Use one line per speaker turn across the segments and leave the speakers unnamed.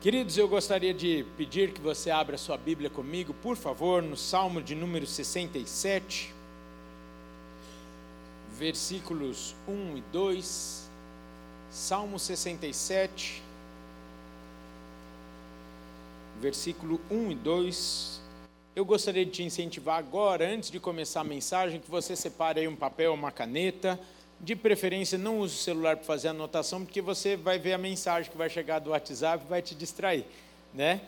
Queridos, eu gostaria de pedir que você abra sua Bíblia comigo, por favor, no Salmo de número 67, versículos 1 e 2. Salmo 67, versículo 1 e 2. Eu gostaria de te incentivar agora, antes de começar a mensagem, que você separe aí um papel, uma caneta de preferência, não use o celular para fazer anotação, porque você vai ver a mensagem que vai chegar do WhatsApp e vai te distrair, né?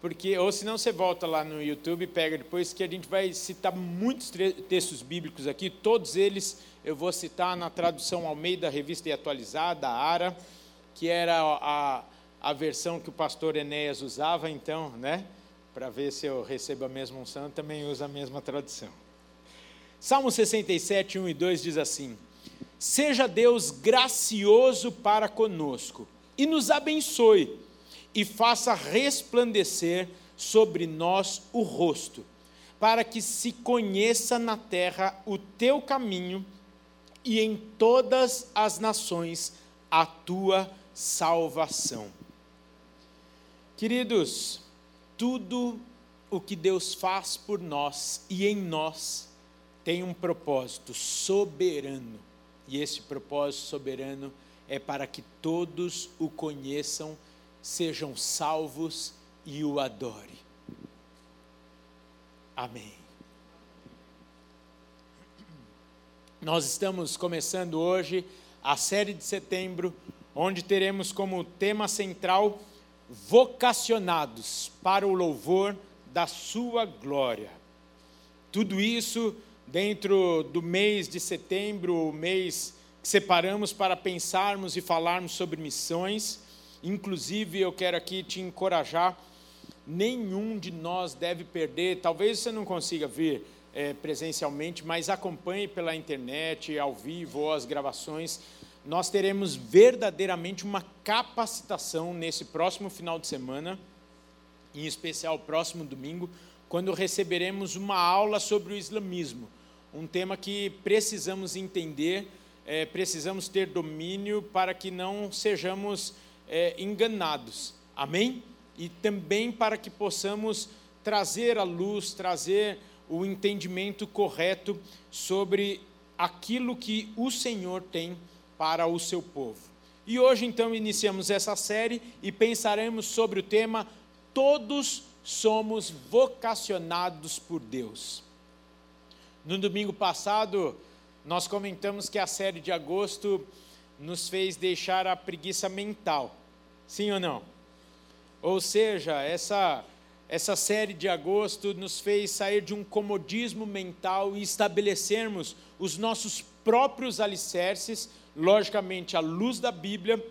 Porque, ou senão você volta lá no YouTube e pega depois, que a gente vai citar muitos textos bíblicos aqui, todos eles eu vou citar na tradução Almeida, Revista e Atualizada, a ARA, que era a, a versão que o pastor Enéas usava, então, né? Para ver se eu recebo a mesma unção, também usa a mesma tradução. Salmo 67, 1 e 2 diz assim: Seja Deus gracioso para conosco e nos abençoe e faça resplandecer sobre nós o rosto, para que se conheça na terra o teu caminho e em todas as nações a tua salvação. Queridos, tudo o que Deus faz por nós e em nós tem um propósito soberano e esse propósito soberano é para que todos o conheçam, sejam salvos e o adorem. Amém. Nós estamos começando hoje a série de setembro, onde teremos como tema central vocacionados para o louvor da sua glória. Tudo isso dentro do mês de setembro, o mês que separamos para pensarmos e falarmos sobre missões. Inclusive, eu quero aqui te encorajar: nenhum de nós deve perder. Talvez você não consiga vir é, presencialmente, mas acompanhe pela internet, ao vivo ou as gravações. Nós teremos verdadeiramente uma capacitação nesse próximo final de semana, em especial próximo domingo, quando receberemos uma aula sobre o islamismo um tema que precisamos entender, é, precisamos ter domínio para que não sejamos é, enganados. Amém? E também para que possamos trazer a luz, trazer o entendimento correto sobre aquilo que o Senhor tem para o seu povo. E hoje, então, iniciamos essa série e pensaremos sobre o tema Todos somos vocacionados por Deus. No domingo passado, nós comentamos que a série de agosto nos fez deixar a preguiça mental. Sim ou não? Ou seja, essa, essa série de agosto nos fez sair de um comodismo mental e estabelecermos os nossos próprios alicerces, logicamente à luz da Bíblia,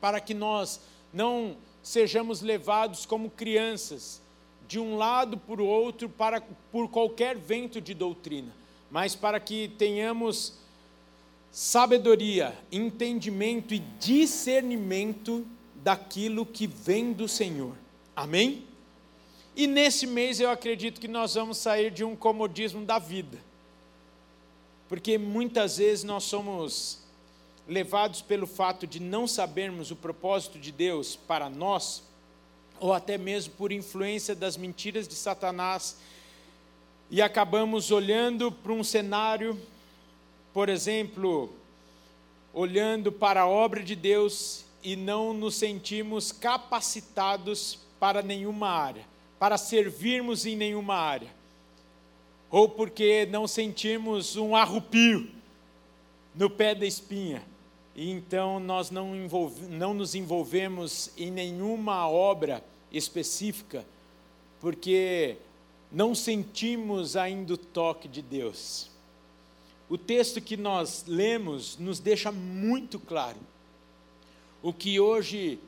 para que nós não sejamos levados como crianças de um lado para o outro para, por qualquer vento de doutrina, mas para que tenhamos sabedoria, entendimento e discernimento daquilo que vem do Senhor. Amém? E nesse mês eu acredito que nós vamos sair de um comodismo da vida. Porque muitas vezes nós somos levados pelo fato de não sabermos o propósito de Deus para nós, ou até mesmo por influência das mentiras de Satanás, e acabamos olhando para um cenário, por exemplo, olhando para a obra de Deus e não nos sentimos capacitados para nenhuma área, para servirmos em nenhuma área, ou porque não sentimos um arrupio no pé da espinha, e então nós não, envolve, não nos envolvemos em nenhuma obra específica, porque não sentimos ainda o toque de Deus. O texto que nós lemos nos deixa muito claro o que hoje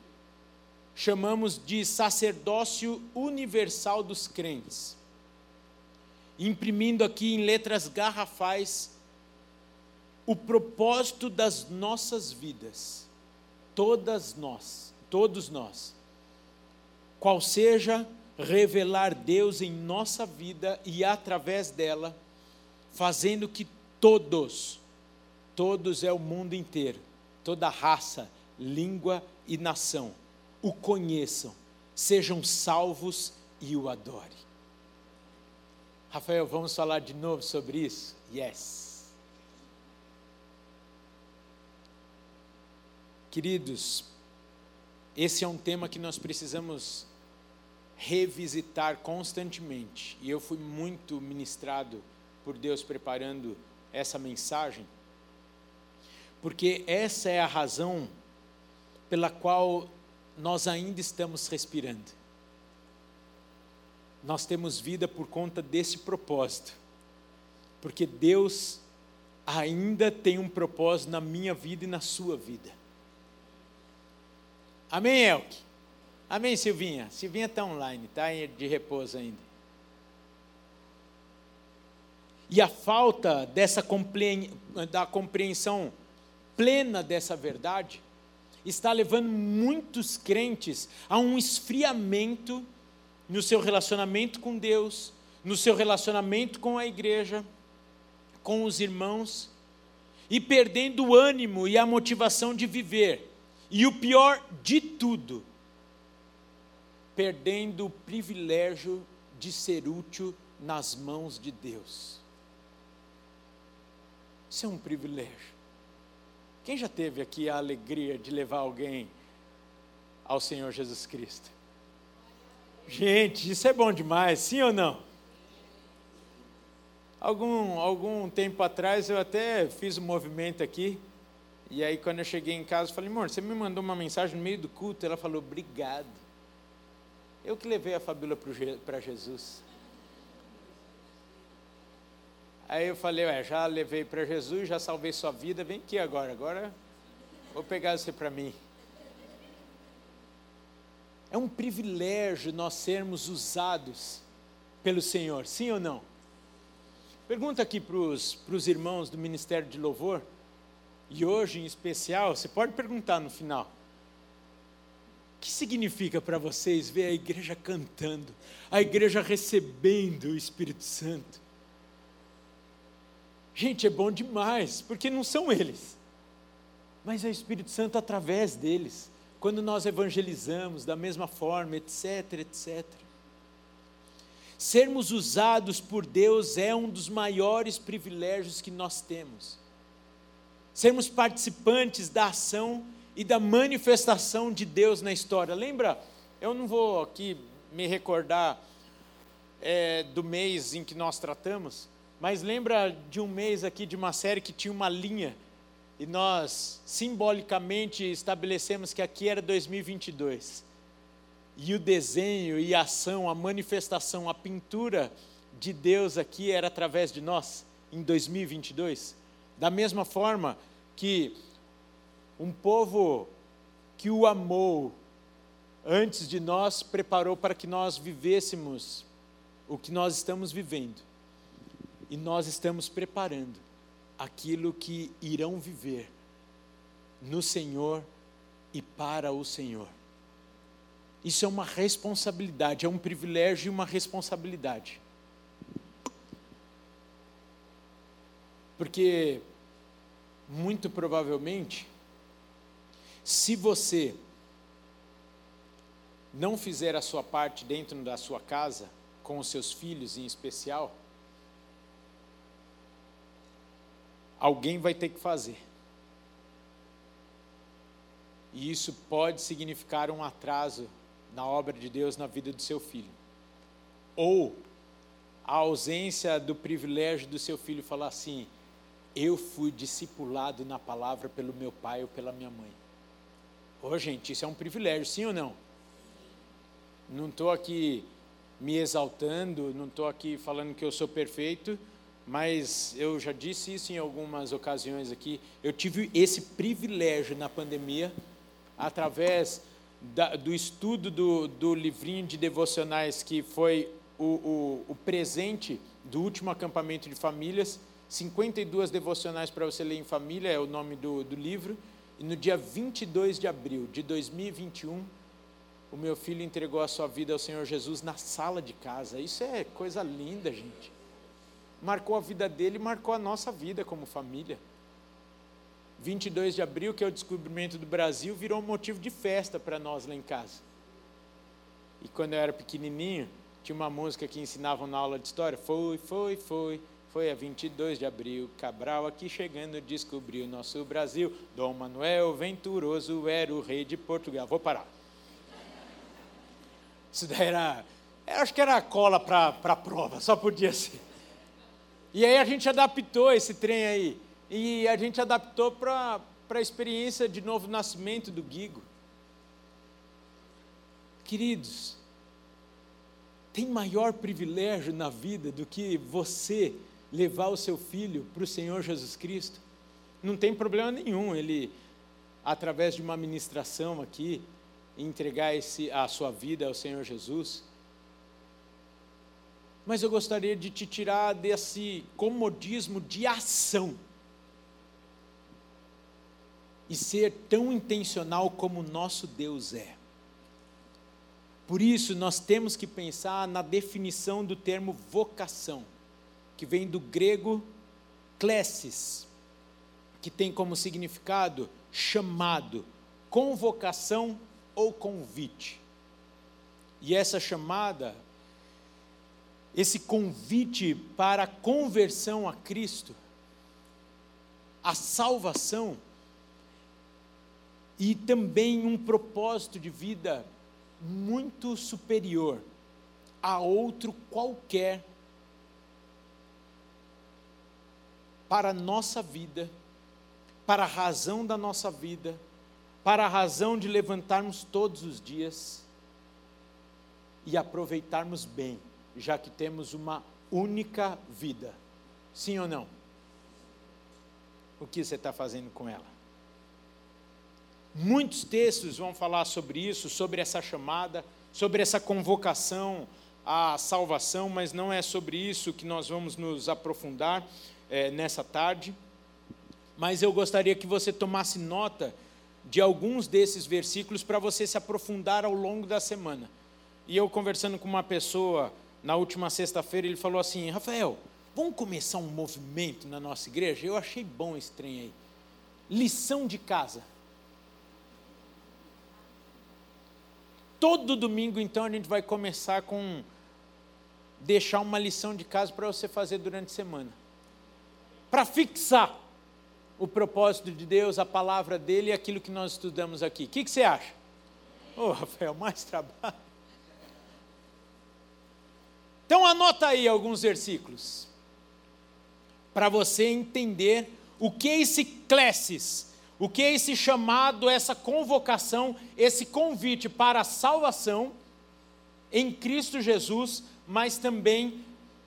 chamamos de sacerdócio universal dos crentes, imprimindo aqui em letras garrafais o propósito das nossas vidas, todas nós, todos nós qual seja revelar Deus em nossa vida e através dela, fazendo que todos, todos é o mundo inteiro, toda raça, língua e nação, o conheçam, sejam salvos e o adorem. Rafael, vamos falar de novo sobre isso? Yes. Queridos, esse é um tema que nós precisamos revisitar constantemente. E eu fui muito ministrado por Deus preparando essa mensagem, porque essa é a razão pela qual nós ainda estamos respirando. Nós temos vida por conta desse propósito, porque Deus ainda tem um propósito na minha vida e na sua vida. Amém, Elke? Amém, Silvinha? Silvinha está online, está de repouso ainda. E a falta dessa da compreensão plena dessa verdade está levando muitos crentes a um esfriamento no seu relacionamento com Deus, no seu relacionamento com a igreja, com os irmãos, e perdendo o ânimo e a motivação de viver. E o pior de tudo, perdendo o privilégio de ser útil nas mãos de Deus. Isso é um privilégio. Quem já teve aqui a alegria de levar alguém ao Senhor Jesus Cristo? Gente, isso é bom demais, sim ou não? Algum, algum tempo atrás eu até fiz um movimento aqui, e aí quando eu cheguei em casa, falei, amor, você me mandou uma mensagem no meio do culto, ela falou, obrigado. Eu que levei a Fabíola para Jesus. Aí eu falei, ué, já levei para Jesus, já salvei sua vida, vem aqui agora, agora vou pegar você para mim. É um privilégio nós sermos usados pelo Senhor, sim ou não? Pergunta aqui para os irmãos do Ministério de Louvor, e hoje em especial, você pode perguntar no final que significa para vocês ver a igreja cantando, a igreja recebendo o Espírito Santo? Gente, é bom demais, porque não são eles, mas é o Espírito Santo através deles, quando nós evangelizamos da mesma forma, etc, etc. Sermos usados por Deus é um dos maiores privilégios que nós temos. Sermos participantes da ação e da manifestação de Deus na história. Lembra? Eu não vou aqui me recordar é, do mês em que nós tratamos, mas lembra de um mês aqui de uma série que tinha uma linha e nós simbolicamente estabelecemos que aqui era 2022. E o desenho e a ação, a manifestação, a pintura de Deus aqui era através de nós em 2022. Da mesma forma que um povo que o amou antes de nós preparou para que nós vivêssemos o que nós estamos vivendo. E nós estamos preparando aquilo que irão viver no Senhor e para o Senhor. Isso é uma responsabilidade, é um privilégio e uma responsabilidade. Porque, muito provavelmente, se você não fizer a sua parte dentro da sua casa, com os seus filhos em especial, alguém vai ter que fazer. E isso pode significar um atraso na obra de Deus na vida do seu filho. Ou a ausência do privilégio do seu filho falar assim: eu fui discipulado na palavra pelo meu pai ou pela minha mãe. Ô, oh, gente, isso é um privilégio, sim ou não? Não estou aqui me exaltando, não estou aqui falando que eu sou perfeito, mas eu já disse isso em algumas ocasiões aqui. Eu tive esse privilégio na pandemia, através da, do estudo do, do, livrinho de devocionais, que foi o, o, o presente do último acampamento de famílias. 52 devocionais para você ler em família é o nome do, do livro. E no dia 22 de abril de 2021, o meu filho entregou a sua vida ao Senhor Jesus na sala de casa. Isso é coisa linda, gente marcou a vida dele marcou a nossa vida como família. 22 de abril, que é o descobrimento do Brasil, virou um motivo de festa para nós lá em casa. E quando eu era pequenininho, tinha uma música que ensinavam na aula de história. Foi, foi, foi, foi a 22 de abril, Cabral aqui chegando descobriu nosso Brasil. Dom Manuel Venturoso era o rei de Portugal. Vou parar. Isso daí era, eu acho que era cola para a prova, só podia ser. E aí a gente adaptou esse trem aí. E a gente adaptou para a experiência de novo nascimento do Guigo. Queridos, tem maior privilégio na vida do que você levar o seu filho para o Senhor Jesus Cristo? Não tem problema nenhum ele, através de uma ministração aqui, entregar esse, a sua vida ao Senhor Jesus. Mas eu gostaria de te tirar desse comodismo de ação e ser tão intencional como nosso Deus é. Por isso, nós temos que pensar na definição do termo vocação, que vem do grego klesis, que tem como significado chamado, convocação ou convite. E essa chamada, esse convite para a conversão a Cristo, a salvação, e também um propósito de vida muito superior a outro qualquer para a nossa vida, para a razão da nossa vida, para a razão de levantarmos todos os dias e aproveitarmos bem, já que temos uma única vida. Sim ou não? O que você está fazendo com ela? Muitos textos vão falar sobre isso, sobre essa chamada, sobre essa convocação à salvação, mas não é sobre isso que nós vamos nos aprofundar é, nessa tarde. Mas eu gostaria que você tomasse nota de alguns desses versículos para você se aprofundar ao longo da semana. E eu conversando com uma pessoa na última sexta-feira, ele falou assim: Rafael, vamos começar um movimento na nossa igreja? Eu achei bom esse trem aí. Lição de casa. todo domingo, então, a gente vai começar com deixar uma lição de casa para você fazer durante a semana. Para fixar o propósito de Deus, a palavra dele e aquilo que nós estudamos aqui. O que, que você acha? Ô, oh, Rafael, mais trabalho. Então anota aí alguns versículos para você entender o que é esse classes o que é esse chamado, essa convocação, esse convite para a salvação em Cristo Jesus, mas também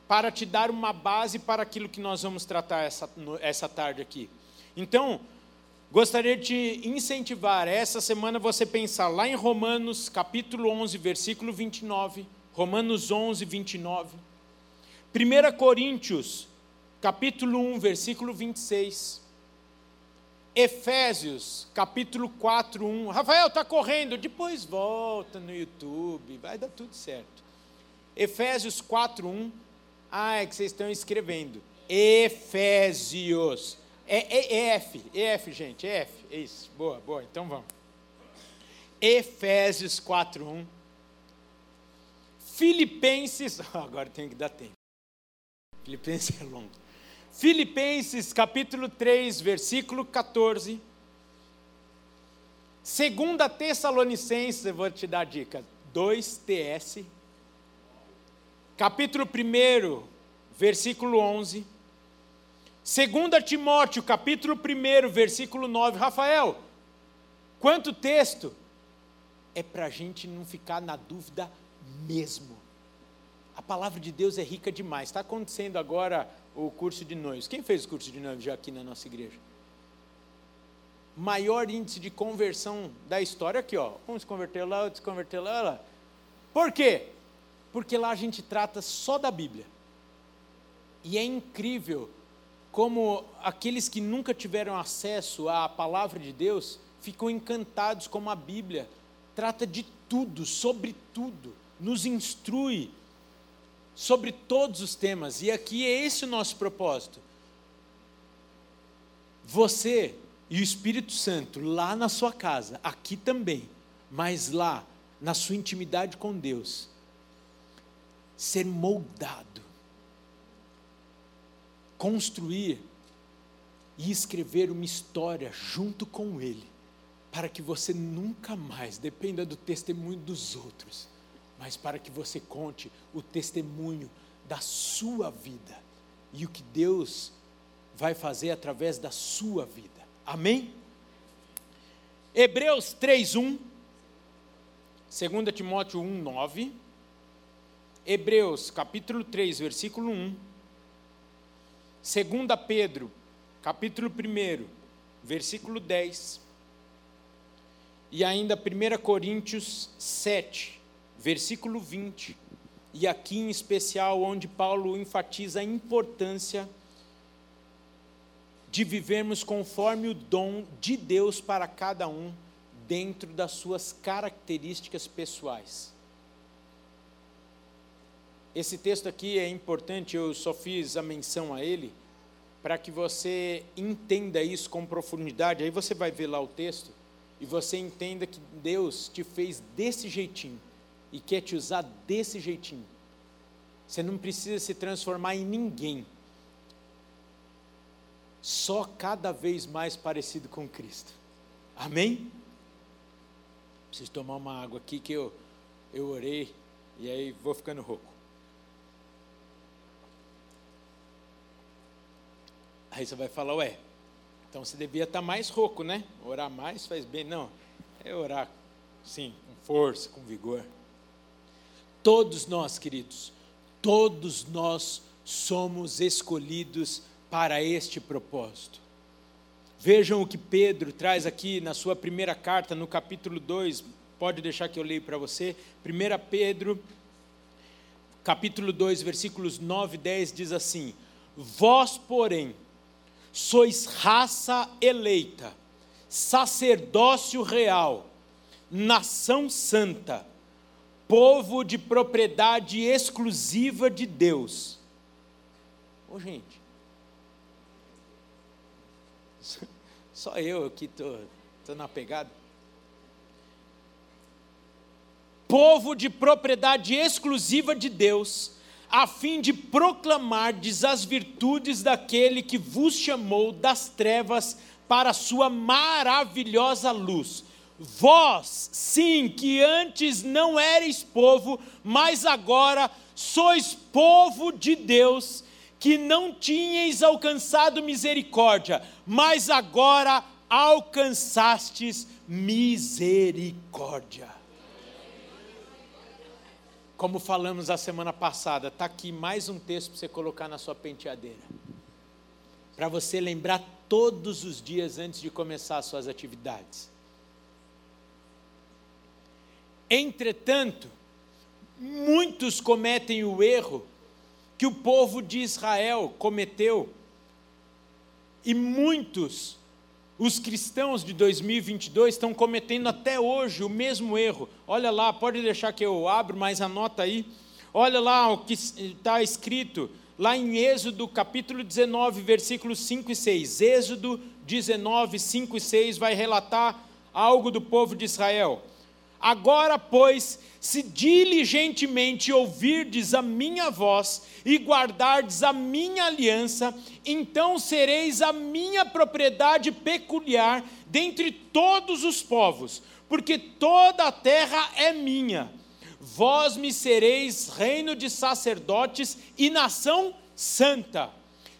para te dar uma base para aquilo que nós vamos tratar essa, essa tarde aqui. Então, gostaria de te incentivar essa semana você pensar lá em Romanos capítulo 11, versículo 29, Romanos 11, 29. 1 Coríntios capítulo 1, versículo 26. Efésios, capítulo 4, 1. Rafael, está correndo, depois volta no YouTube, vai dar tudo certo. Efésios 4, 1. Ah, é que vocês estão escrevendo. Efésios. É, é, é F, é gente, é F. É isso, boa, boa, então vamos. Efésios 4, 1. Filipenses, agora tem que dar tempo. Filipenses é longo. Filipenses capítulo 3, versículo 14. Segunda Tessalonicenses, eu vou te dar a dica, 2 TS. Capítulo 1, versículo 11. Segunda Timóteo, capítulo 1, versículo 9. Rafael, quanto texto? É para a gente não ficar na dúvida mesmo. A palavra de Deus é rica demais. Está acontecendo agora o curso de noivos. Quem fez o curso de noivos já aqui na nossa igreja? Maior índice de conversão da história aqui, ó. Um se converteu lá, outro se converteu lá, lá. Por quê? Porque lá a gente trata só da Bíblia. E é incrível como aqueles que nunca tiveram acesso à palavra de Deus ficam encantados como a Bíblia trata de tudo, sobre tudo, nos instrui, sobre todos os temas, e aqui é esse o nosso propósito. Você e o Espírito Santo lá na sua casa, aqui também, mas lá, na sua intimidade com Deus, ser moldado, construir e escrever uma história junto com Ele, para que você nunca mais dependa do testemunho dos outros, mas para que você conte o testemunho da sua vida e o que Deus vai fazer através da sua vida. Amém? Hebreus 3:1 2 Timóteo 1:9 Hebreus capítulo 3, versículo 1 2 Pedro capítulo 1, versículo 10 e ainda 1 Coríntios 7, versículo 20 e aqui em especial onde Paulo enfatiza a importância de vivermos conforme o dom de Deus para cada um, dentro das suas características pessoais. Esse texto aqui é importante, eu só fiz a menção a ele, para que você entenda isso com profundidade. Aí você vai ver lá o texto e você entenda que Deus te fez desse jeitinho e quer te usar desse jeitinho. Você não precisa se transformar em ninguém. Só cada vez mais parecido com Cristo. Amém? Preciso tomar uma água aqui que eu, eu orei e aí vou ficando rouco. Aí você vai falar, ué, então você devia estar mais rouco, né? Orar mais faz bem. Não, é orar, sim, com força, com vigor. Todos nós, queridos, todos nós somos escolhidos para este propósito. Vejam o que Pedro traz aqui na sua primeira carta, no capítulo 2, pode deixar que eu leio para você. 1 Pedro, capítulo 2, versículos 9 e 10 diz assim: Vós, porém, sois raça eleita, sacerdócio real, nação santa, povo de propriedade exclusiva de Deus. Ô, gente, só eu que estou tô, tô na pegada. Povo de propriedade exclusiva de Deus, a fim de proclamardes as virtudes daquele que vos chamou das trevas para a sua maravilhosa luz Vós, sim, que antes não erais povo, mas agora sois povo de Deus, que não tinhais alcançado misericórdia, mas agora alcançastes misericórdia. Como falamos a semana passada, está aqui mais um texto para você colocar na sua penteadeira. Para você lembrar todos os dias antes de começar as suas atividades. Entretanto, muitos cometem o erro que o povo de Israel cometeu, e muitos, os cristãos de 2022, estão cometendo até hoje o mesmo erro. Olha lá, pode deixar que eu abro, mas anota aí. Olha lá o que está escrito lá em Êxodo capítulo 19, versículos 5 e 6. Êxodo 19, 5 e 6 vai relatar algo do povo de Israel. Agora, pois, se diligentemente ouvirdes a minha voz e guardardes a minha aliança, então sereis a minha propriedade peculiar dentre todos os povos, porque toda a terra é minha. Vós me sereis reino de sacerdotes e nação santa.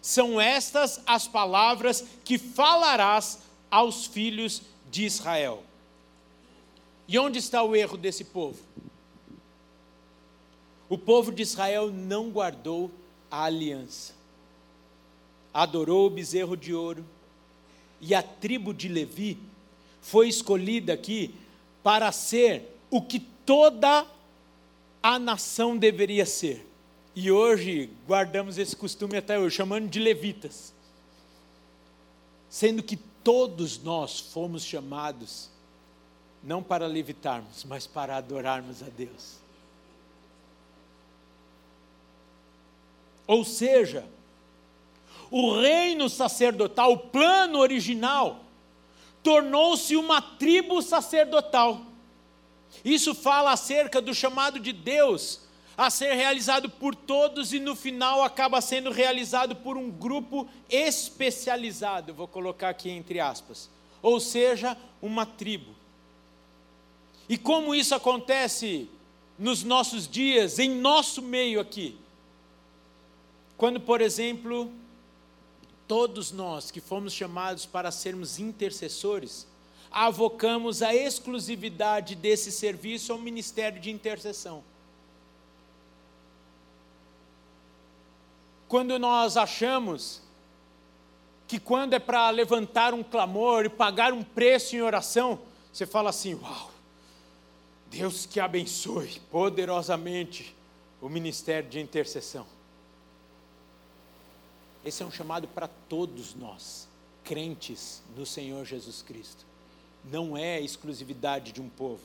São estas as palavras que falarás aos filhos de Israel. E onde está o erro desse povo? O povo de Israel não guardou a aliança, adorou o bezerro de ouro, e a tribo de Levi foi escolhida aqui para ser o que toda a nação deveria ser. E hoje guardamos esse costume até hoje, chamando de levitas. Sendo que todos nós fomos chamados não para levitarmos, mas para adorarmos a Deus. Ou seja, o reino sacerdotal, o plano original, tornou-se uma tribo sacerdotal. Isso fala acerca do chamado de Deus a ser realizado por todos e no final acaba sendo realizado por um grupo especializado, vou colocar aqui entre aspas, ou seja, uma tribo. E como isso acontece nos nossos dias, em nosso meio aqui? Quando, por exemplo, todos nós que fomos chamados para sermos intercessores, avocamos a exclusividade desse serviço ao ministério de intercessão. Quando nós achamos que quando é para levantar um clamor e pagar um preço em oração, você fala assim: Uau, Deus que abençoe poderosamente o ministério de intercessão. Esse é um chamado para todos nós, crentes no Senhor Jesus Cristo. Não é exclusividade de um povo,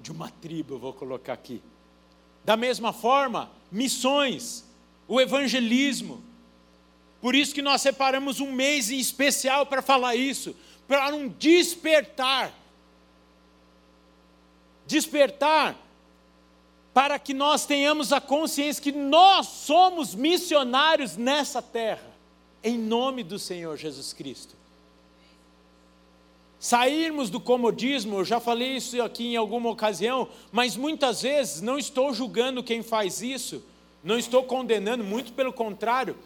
de uma tribo, eu vou colocar aqui. Da mesma forma, missões o evangelismo. Por isso que nós separamos um mês em especial para falar isso, para um despertar. Despertar para que nós tenhamos a consciência que nós somos missionários nessa terra, em nome do Senhor Jesus Cristo. Sairmos do comodismo, eu já falei isso aqui em alguma ocasião, mas muitas vezes não estou julgando quem faz isso, não estou condenando, muito pelo contrário.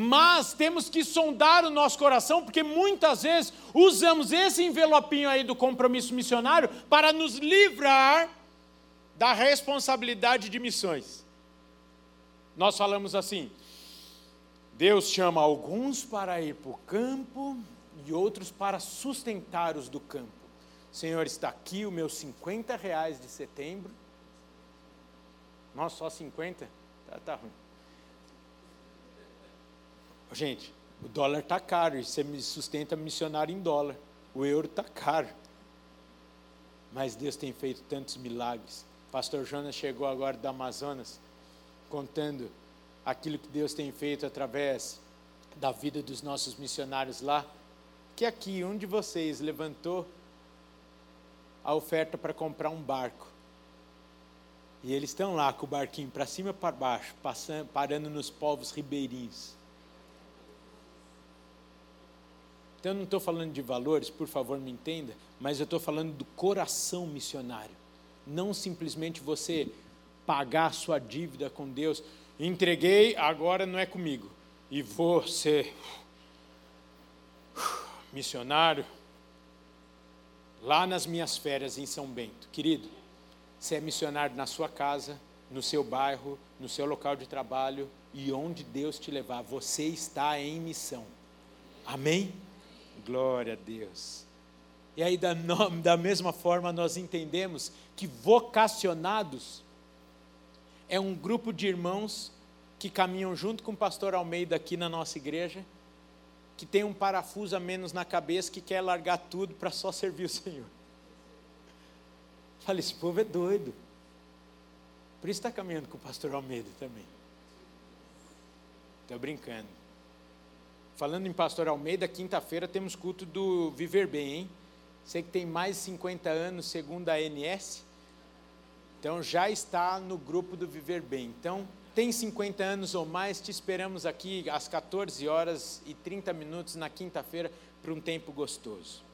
Mas temos que sondar o nosso coração, porque muitas vezes usamos esse envelopinho aí do compromisso missionário para nos livrar da responsabilidade de missões. Nós falamos assim: Deus chama alguns para ir para o campo e outros para sustentar os do campo. Senhor, está aqui o meu 50 reais de setembro. Nossa, só 50? Tá, tá ruim. Gente, o dólar está caro e você me sustenta missionário em dólar. O euro está caro. Mas Deus tem feito tantos milagres. Pastor Jonas chegou agora do Amazonas contando aquilo que Deus tem feito através da vida dos nossos missionários lá. Que aqui um de vocês levantou a oferta para comprar um barco. E eles estão lá com o barquinho para cima e para baixo, passando, parando nos povos ribeirinhos. Então eu não estou falando de valores, por favor me entenda, mas eu estou falando do coração missionário. Não simplesmente você pagar a sua dívida com Deus. Entreguei, agora não é comigo. E ser missionário lá nas minhas férias em São Bento. Querido, você é missionário na sua casa, no seu bairro, no seu local de trabalho e onde Deus te levar, você está em missão. Amém? Glória a Deus. E aí, da, da mesma forma, nós entendemos que vocacionados é um grupo de irmãos que caminham junto com o pastor Almeida aqui na nossa igreja, que tem um parafuso a menos na cabeça, que quer largar tudo para só servir o Senhor. Falei, esse povo é doido. Por isso está caminhando com o pastor Almeida também. Estou brincando. Falando em pastor Almeida, quinta-feira temos culto do Viver Bem, hein? Sei que tem mais de 50 anos, segundo a ANS. Então já está no grupo do Viver Bem. Então, tem 50 anos ou mais, te esperamos aqui às 14 horas e 30 minutos na quinta-feira para um tempo gostoso.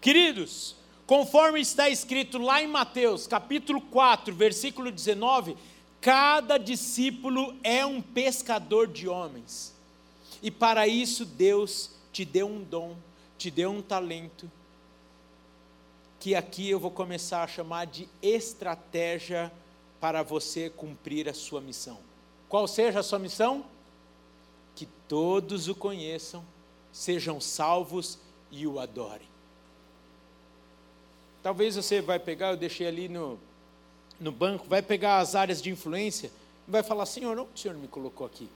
Queridos, Conforme está escrito lá em Mateus, capítulo 4, versículo 19, cada discípulo é um pescador de homens. E para isso Deus te deu um dom, te deu um talento, que aqui eu vou começar a chamar de estratégia para você cumprir a sua missão. Qual seja a sua missão? Que todos o conheçam, sejam salvos e o adorem. Talvez você vai pegar, eu deixei ali no, no banco, vai pegar as áreas de influência e vai falar, Senhor, onde o Senhor me colocou aqui?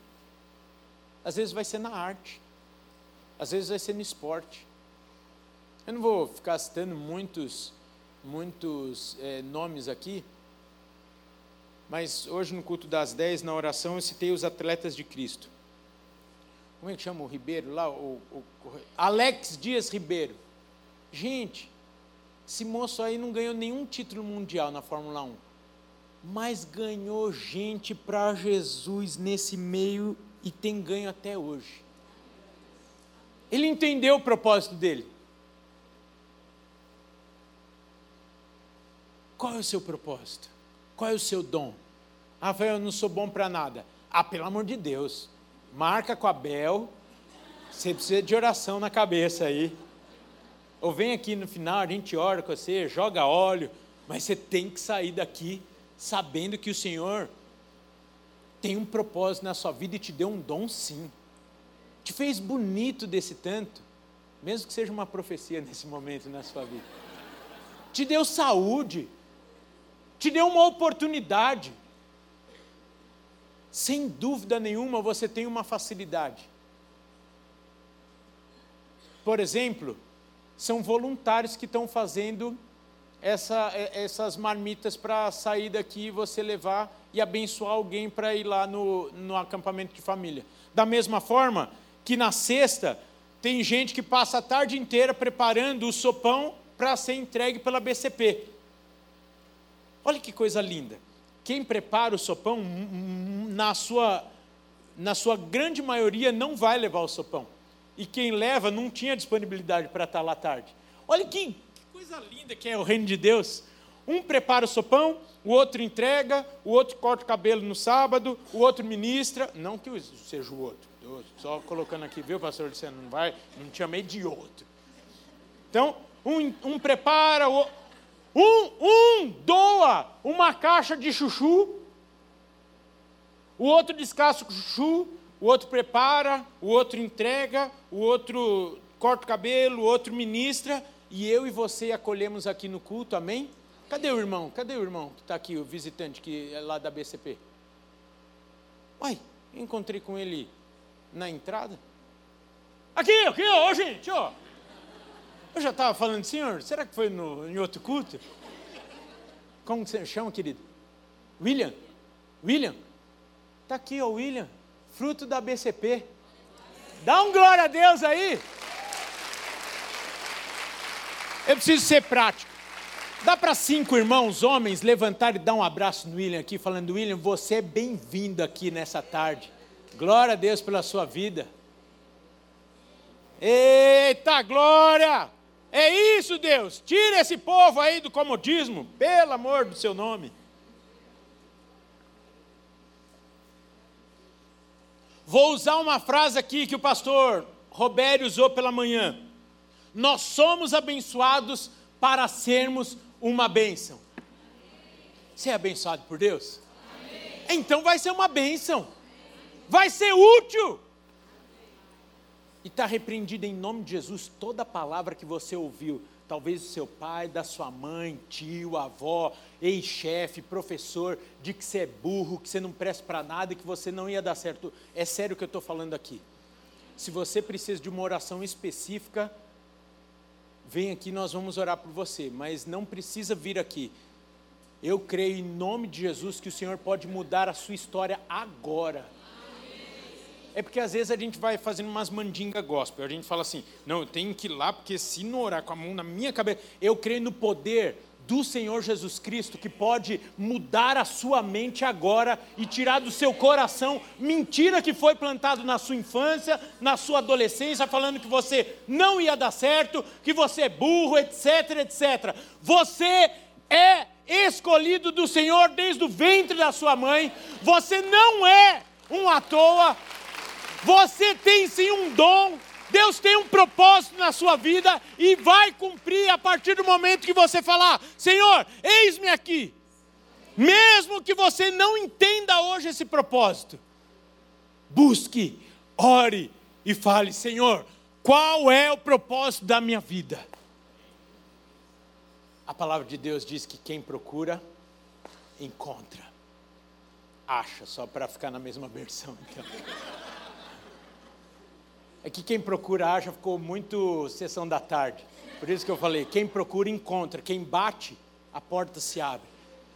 Às vezes vai ser na arte, às vezes vai ser no esporte. Eu não vou ficar citando muitos, muitos é, nomes aqui, mas hoje no culto das 10, na oração, eu citei os atletas de Cristo. Como é que chama o Ribeiro lá? O, o, o Alex Dias Ribeiro. Gente, esse moço aí não ganhou nenhum título mundial na Fórmula 1, mas ganhou gente para Jesus nesse meio e tem ganho até hoje. Ele entendeu o propósito dele. Qual é o seu propósito? Qual é o seu dom? Rafael, eu não sou bom para nada. Ah, pelo amor de Deus. Marca com a Bel. Você precisa de oração na cabeça aí. Ou vem aqui no final, a gente ora com você, joga óleo. Mas você tem que sair daqui sabendo que o Senhor tem um propósito na sua vida e te deu um dom sim. Te fez bonito desse tanto, mesmo que seja uma profecia nesse momento na sua vida. Te deu saúde, te deu uma oportunidade. Sem dúvida nenhuma você tem uma facilidade. Por exemplo, são voluntários que estão fazendo essa, é, essas marmitas para sair daqui e você levar e abençoar alguém para ir lá no, no acampamento de família. Da mesma forma que na sexta tem gente que passa a tarde inteira preparando o sopão para ser entregue pela BCP. Olha que coisa linda. Quem prepara o sopão, na sua, na sua grande maioria, não vai levar o sopão. E quem leva não tinha disponibilidade para estar lá tarde. Olha que coisa linda que é o reino de Deus. Um prepara o sopão, o outro entrega, o outro corta o cabelo no sábado, o outro ministra. Não que seja o outro. Só colocando aqui, viu, pastor? Você não vai, não te chamei de outro. Então, um, um prepara, o, um, um doa uma caixa de chuchu, o outro descasca o chuchu, o outro prepara, o outro entrega, o outro corta o cabelo, o outro ministra, e eu e você acolhemos aqui no culto, amém? Cadê o irmão? Cadê o irmão que está aqui, o visitante que é lá da BCP? Uai, encontrei com ele na entrada. Aqui, aqui, ó, gente, ó. Eu já estava falando, senhor, será que foi no, em outro culto? Como você chama, querido? William? William? Está aqui, ó, William, fruto da BCP. Dá um glória a Deus aí. Eu preciso ser prático. Dá para cinco irmãos, homens, levantar e dar um abraço no William aqui, falando: William, você é bem-vindo aqui nessa tarde. Glória a Deus pela sua vida. Eita glória! É isso, Deus. Tira esse povo aí do comodismo, pelo amor do seu nome. Vou usar uma frase aqui que o pastor Robério usou pela manhã. Nós somos abençoados para sermos uma bênção. Você é abençoado por Deus? Amém. Então vai ser uma bênção. Vai ser útil. E está repreendida em nome de Jesus toda palavra que você ouviu. Talvez do seu pai, da sua mãe, tio, avó, ex-chefe, professor, de que você é burro, que você não presta para nada e que você não ia dar certo. É sério o que eu estou falando aqui. Se você precisa de uma oração específica, vem aqui, nós vamos orar por você, mas não precisa vir aqui. Eu creio em nome de Jesus que o Senhor pode mudar a sua história agora. É porque às vezes a gente vai fazendo umas mandinga gospel, a gente fala assim: não, eu tenho que ir lá, porque se não orar com a mão na minha cabeça, eu creio no poder do Senhor Jesus Cristo que pode mudar a sua mente agora e tirar do seu coração mentira que foi plantado na sua infância, na sua adolescência, falando que você não ia dar certo, que você é burro, etc, etc. Você é escolhido do Senhor desde o ventre da sua mãe. Você não é um à toa. Você tem sim um dom Deus tem um propósito na sua vida e vai cumprir a partir do momento que você falar: Senhor, eis-me aqui. Mesmo que você não entenda hoje esse propósito, busque, ore e fale: Senhor, qual é o propósito da minha vida? A palavra de Deus diz que quem procura, encontra. Acha, só para ficar na mesma versão. Então. É que quem procura acha ficou muito sessão da tarde. Por isso que eu falei, quem procura encontra, quem bate, a porta se abre.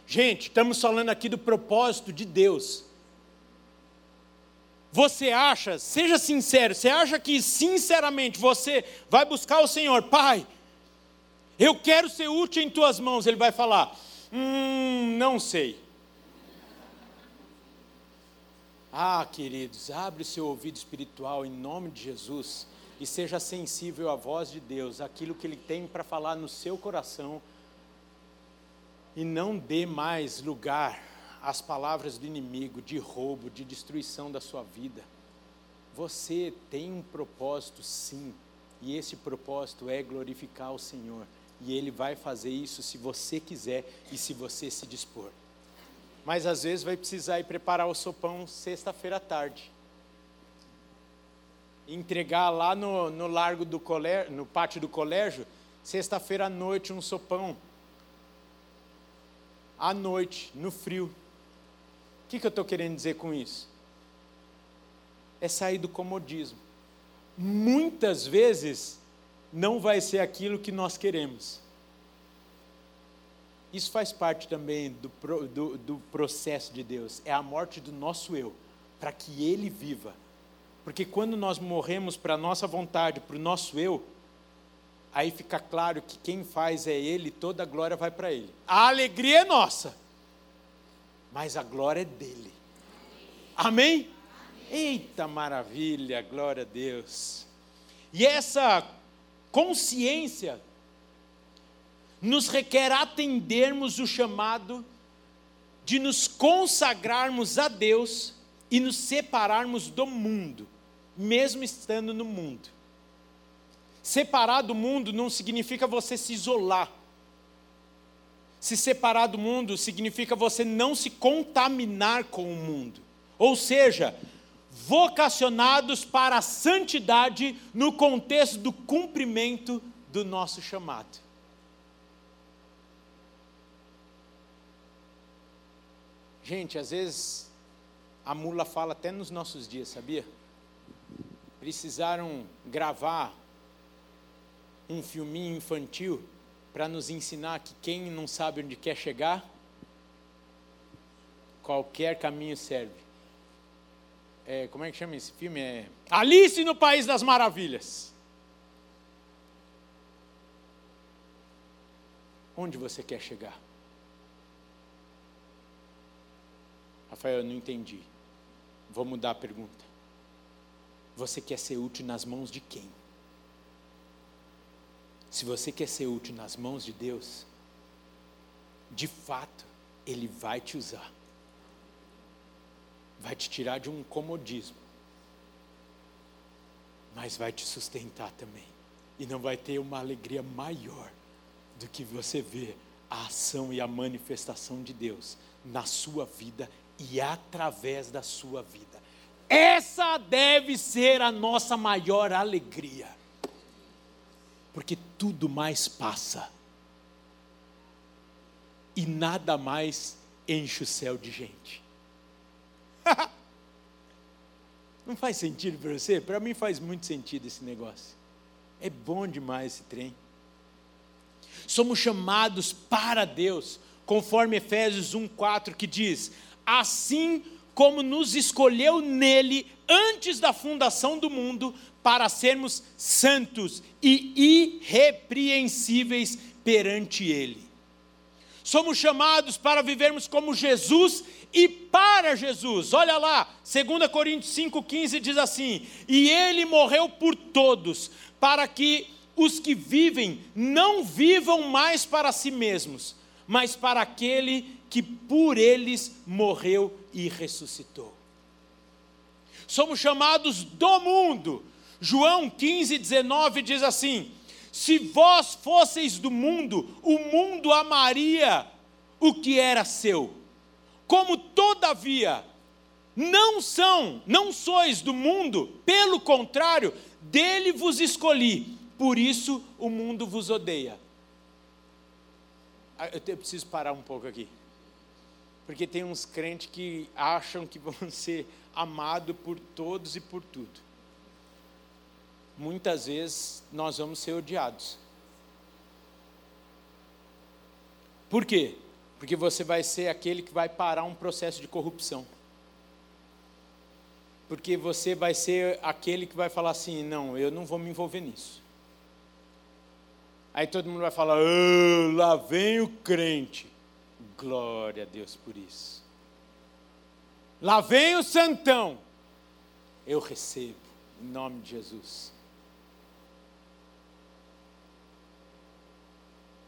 Gente, estamos falando aqui do propósito de Deus. Você acha, seja sincero, você acha que sinceramente você vai buscar o Senhor, Pai, eu quero ser útil em tuas mãos. Ele vai falar: Hum, não sei. Ah, queridos, abre o seu ouvido espiritual em nome de Jesus e seja sensível à voz de Deus, aquilo que Ele tem para falar no seu coração, e não dê mais lugar às palavras do inimigo, de roubo, de destruição da sua vida. Você tem um propósito, sim, e esse propósito é glorificar o Senhor, e Ele vai fazer isso se você quiser e se você se dispor. Mas às vezes vai precisar ir preparar o sopão sexta-feira à tarde entregar lá no, no largo do colégio, no pátio do colégio, sexta-feira à noite um sopão. À noite, no frio. O que, que eu estou querendo dizer com isso? É sair do comodismo. Muitas vezes não vai ser aquilo que nós queremos. Isso faz parte também do, do, do processo de Deus. É a morte do nosso eu, para que ele viva porque quando nós morremos para a nossa vontade, para o nosso eu, aí fica claro que quem faz é Ele, toda a glória vai para Ele. A alegria é nossa, mas a glória é dele. Amém? Eita maravilha, glória a Deus. E essa consciência nos requer atendermos o chamado de nos consagrarmos a Deus e nos separarmos do mundo mesmo estando no mundo. Separar do mundo não significa você se isolar. Se separar do mundo significa você não se contaminar com o mundo. Ou seja, vocacionados para a santidade no contexto do cumprimento do nosso chamado. Gente, às vezes a mula fala até nos nossos dias, sabia? precisaram gravar um filminho infantil para nos ensinar que quem não sabe onde quer chegar, qualquer caminho serve. É, como é que chama esse filme? É Alice no País das Maravilhas. Onde você quer chegar? Rafael, eu não entendi. Vou mudar a pergunta. Você quer ser útil nas mãos de quem? Se você quer ser útil nas mãos de Deus, de fato, Ele vai te usar. Vai te tirar de um comodismo. Mas vai te sustentar também. E não vai ter uma alegria maior do que você ver a ação e a manifestação de Deus na sua vida e através da sua vida. Essa deve ser a nossa maior alegria, porque tudo mais passa e nada mais enche o céu de gente. Não faz sentido para você? Para mim faz muito sentido esse negócio. É bom demais esse trem. Somos chamados para Deus, conforme Efésios 1:4 que diz: assim como nos escolheu nele antes da fundação do mundo para sermos santos e irrepreensíveis perante ele. Somos chamados para vivermos como Jesus e para Jesus. Olha lá, 2 Coríntios 5,15 diz assim: E ele morreu por todos, para que os que vivem não vivam mais para si mesmos, mas para aquele que por eles morreu e ressuscitou. Somos chamados do mundo. João 15, 19 diz assim: Se vós fosseis do mundo, o mundo amaria o que era seu. Como todavia não são, não sois do mundo, pelo contrário, dele vos escolhi, por isso o mundo vos odeia. Ah, eu preciso parar um pouco aqui. Porque tem uns crentes que acham que vão ser amados por todos e por tudo. Muitas vezes nós vamos ser odiados. Por quê? Porque você vai ser aquele que vai parar um processo de corrupção. porque você vai ser aquele que vai falar assim: não, eu não vou me envolver nisso. Aí todo mundo vai falar: oh, lá vem o crente. Glória a Deus por isso. Lá vem o santão. Eu recebo, em nome de Jesus.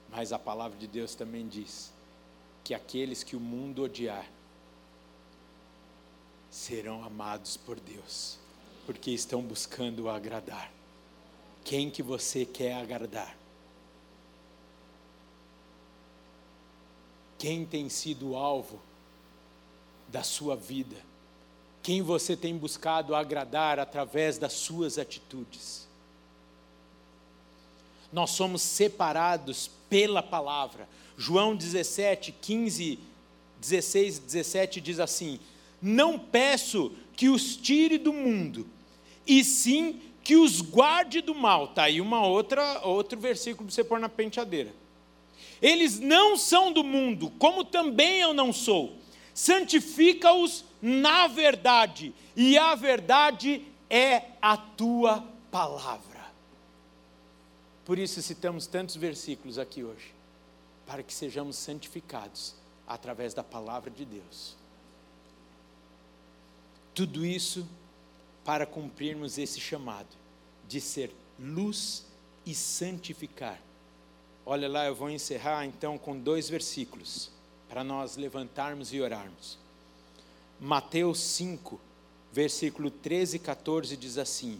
Mas a palavra de Deus também diz que aqueles que o mundo odiar serão amados por Deus, porque estão buscando agradar. Quem que você quer agradar? Quem tem sido o alvo da sua vida? Quem você tem buscado agradar através das suas atitudes? Nós somos separados pela palavra. João 17, 15, 16 e 17 diz assim: Não peço que os tire do mundo, e sim que os guarde do mal. Está aí uma outra, outro versículo para você pôr na penteadeira. Eles não são do mundo, como também eu não sou. Santifica-os na verdade, e a verdade é a tua palavra. Por isso citamos tantos versículos aqui hoje, para que sejamos santificados através da palavra de Deus. Tudo isso para cumprirmos esse chamado de ser luz e santificar. Olha lá, eu vou encerrar então com dois versículos para nós levantarmos e orarmos. Mateus 5, versículo 13 e 14 diz assim: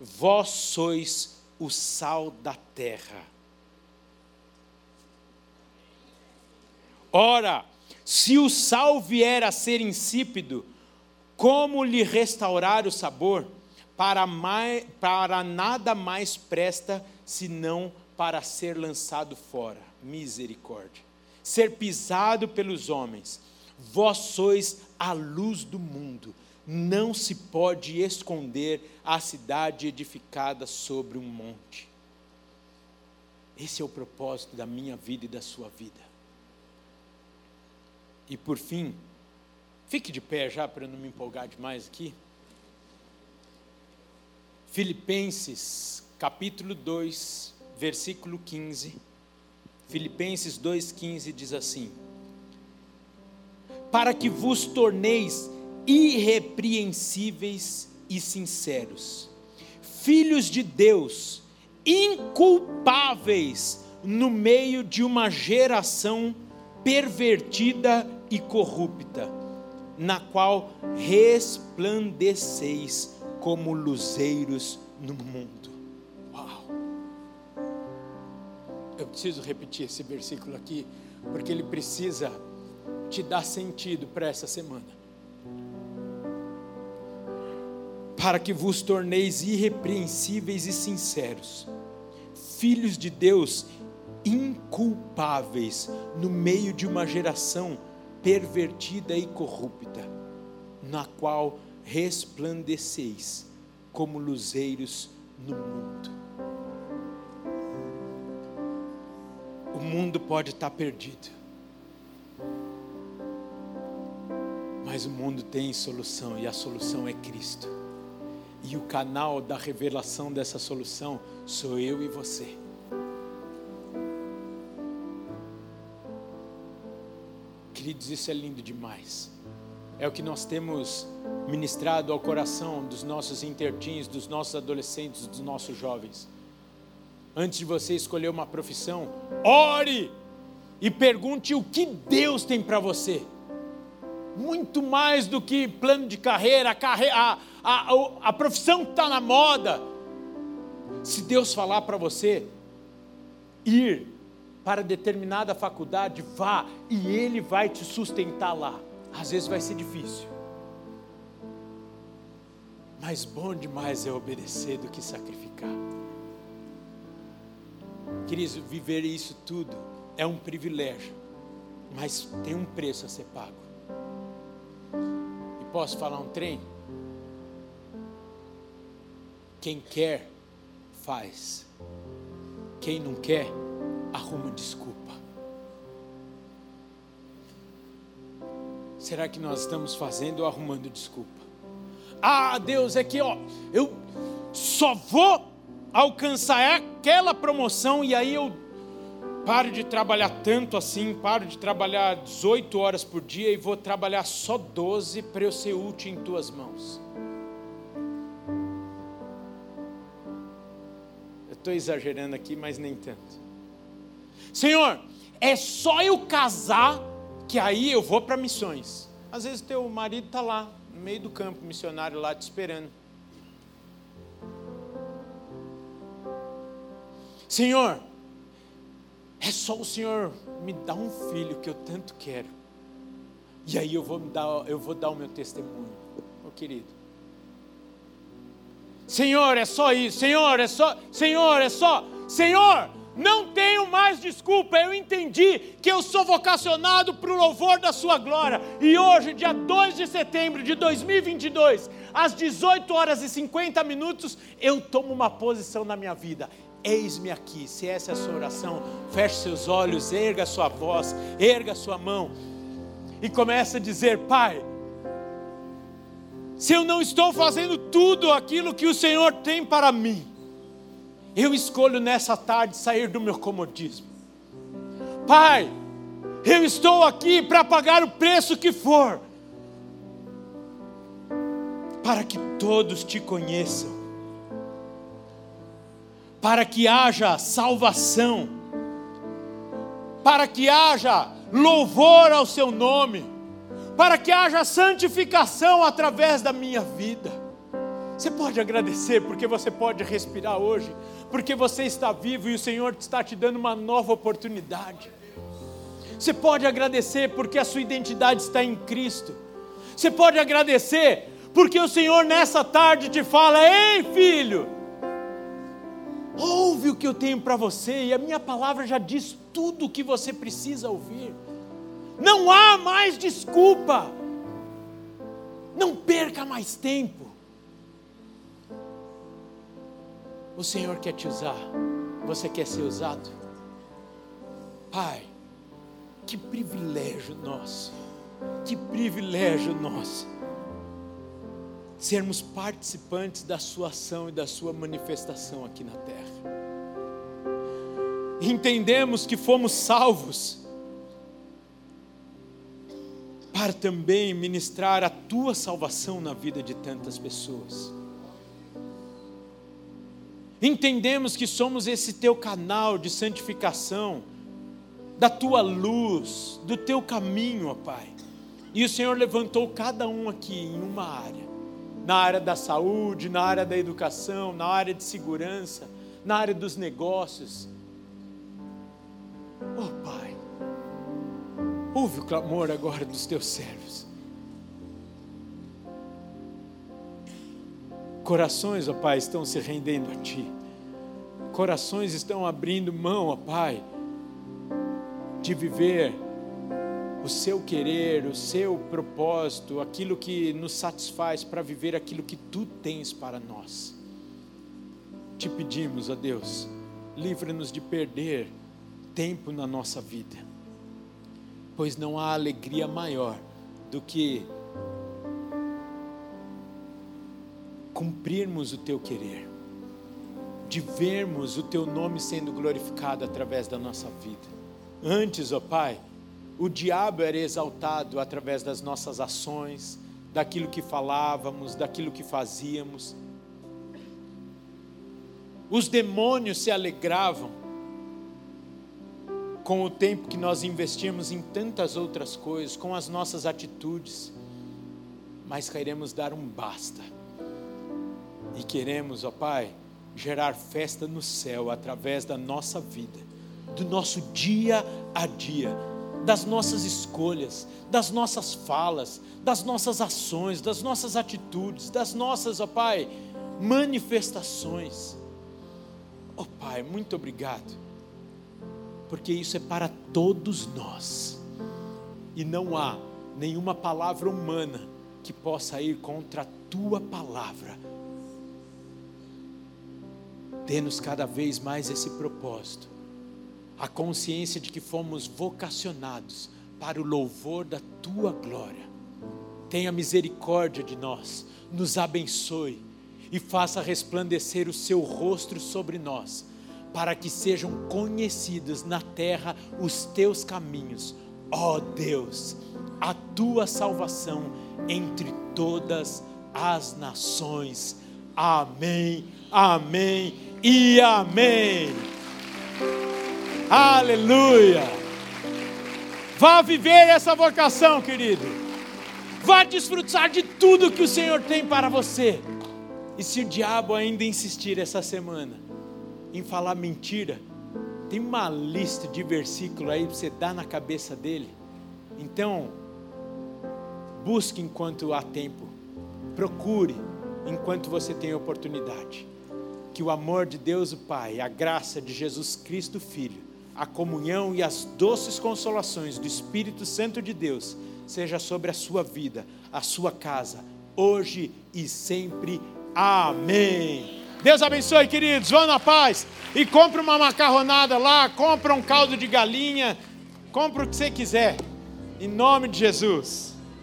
Vós sois o sal da terra. Ora, se o sal vier a ser insípido, como lhe restaurar o sabor? Para, mais, para nada mais presta senão para ser lançado fora. Misericórdia. Ser pisado pelos homens. Vós sois a luz do mundo não se pode esconder a cidade edificada sobre um monte. Esse é o propósito da minha vida e da sua vida. E por fim, fique de pé já para eu não me empolgar demais aqui. Filipenses, capítulo 2, versículo 15. Filipenses 2,15 diz assim: Para que vos torneis irrepreensíveis e sinceros, filhos de Deus, inculpáveis no meio de uma geração pervertida e corrupta, na qual resplandeceis como luzeiros no mundo. Eu preciso repetir esse versículo aqui, porque ele precisa te dar sentido para essa semana. para que vos torneis irrepreensíveis e sinceros, filhos de Deus inculpáveis no meio de uma geração pervertida e corrupta, na qual resplandeceis como luzeiros no mundo. O mundo pode estar perdido, mas o mundo tem solução e a solução é Cristo. E o canal da revelação dessa solução sou eu e você. Queridos, isso é lindo demais. É o que nós temos ministrado ao coração dos nossos intertins, dos nossos adolescentes, dos nossos jovens. Antes de você escolher uma profissão, ore e pergunte o que Deus tem para você muito mais do que plano de carreira, a, carreira, a, a, a profissão que está na moda. Se Deus falar para você ir para determinada faculdade, vá e Ele vai te sustentar lá. Às vezes vai ser difícil, mas bom demais é obedecer do que sacrificar. Queridos, viver isso tudo é um privilégio, mas tem um preço a ser pago. Posso falar um trem? Quem quer, faz. Quem não quer, arruma desculpa. Será que nós estamos fazendo ou arrumando desculpa? Ah, Deus, é que ó, eu só vou alcançar aquela promoção e aí eu paro de trabalhar tanto assim, paro de trabalhar 18 horas por dia e vou trabalhar só 12 para eu ser útil em tuas mãos. Eu estou exagerando aqui, mas nem tanto. Senhor, é só eu casar que aí eu vou para missões. Às vezes teu marido está lá, no meio do campo, missionário lá te esperando. Senhor, é só o Senhor me dar um filho que eu tanto quero. E aí eu vou dar, eu vou dar o meu testemunho, meu querido. Senhor, é só isso. Senhor, é só. Senhor, é só. Senhor, não tenho mais desculpa. Eu entendi que eu sou vocacionado para o louvor da Sua glória. E hoje, dia 2 de setembro de 2022, às 18 horas e 50 minutos, eu tomo uma posição na minha vida. Eis-me aqui. Se essa é a sua oração, feche seus olhos, erga a sua voz, erga a sua mão e comece a dizer: Pai, se eu não estou fazendo tudo aquilo que o Senhor tem para mim, eu escolho nessa tarde sair do meu comodismo. Pai, eu estou aqui para pagar o preço que for, para que todos te conheçam para que haja salvação, para que haja louvor ao seu nome, para que haja santificação através da minha vida. Você pode agradecer porque você pode respirar hoje, porque você está vivo e o Senhor está te dando uma nova oportunidade. Você pode agradecer porque a sua identidade está em Cristo. Você pode agradecer porque o Senhor nessa tarde te fala: Ei, filho, Ouve o que eu tenho para você, e a minha palavra já diz tudo o que você precisa ouvir. Não há mais desculpa. Não perca mais tempo. O Senhor quer te usar. Você quer ser usado? Pai, que privilégio nosso. Que privilégio nosso sermos participantes da sua ação e da sua manifestação aqui na terra. Entendemos que fomos salvos para também ministrar a tua salvação na vida de tantas pessoas. Entendemos que somos esse teu canal de santificação, da tua luz, do teu caminho, ó Pai. E o Senhor levantou cada um aqui em uma área na área da saúde, na área da educação, na área de segurança, na área dos negócios. Oh Pai, ouve o clamor agora dos teus servos. Corações, ó oh Pai, estão se rendendo a Ti. Corações estão abrindo mão, ó Pai, de viver o seu querer, o seu propósito, aquilo que nos satisfaz para viver aquilo que tu tens para nós. Te pedimos, ó Deus, livra-nos de perder tempo na nossa vida, pois não há alegria maior do que cumprirmos o teu querer, de vermos o teu nome sendo glorificado através da nossa vida. Antes, ó Pai, o diabo era exaltado através das nossas ações, daquilo que falávamos, daquilo que fazíamos. Os demônios se alegravam com o tempo que nós investimos em tantas outras coisas, com as nossas atitudes, mas queremos dar um basta. E queremos, ó Pai, gerar festa no céu através da nossa vida, do nosso dia a dia das nossas escolhas, das nossas falas, das nossas ações, das nossas atitudes, das nossas, ó Pai, manifestações. Ó Pai, muito obrigado, porque isso é para todos nós, e não há nenhuma palavra humana que possa ir contra a tua palavra. Dê-nos cada vez mais esse propósito a consciência de que fomos vocacionados para o louvor da tua glória. tenha misericórdia de nós, nos abençoe e faça resplandecer o seu rosto sobre nós, para que sejam conhecidos na terra os teus caminhos, ó Deus, a tua salvação entre todas as nações. Amém, amém e amém. Aleluia. Vá viver essa vocação, querido. Vá desfrutar de tudo que o Senhor tem para você. E se o diabo ainda insistir essa semana em falar mentira, tem uma lista de versículos aí para você dar na cabeça dele. Então, busque enquanto há tempo. Procure enquanto você tem oportunidade. Que o amor de Deus o Pai, a graça de Jesus Cristo Filho, a comunhão e as doces consolações do Espírito Santo de Deus seja sobre a sua vida, a sua casa, hoje e sempre. Amém. Deus abençoe, queridos. Vão na paz e compre uma macarronada lá, compra um caldo de galinha, compra o que você quiser. Em nome de Jesus.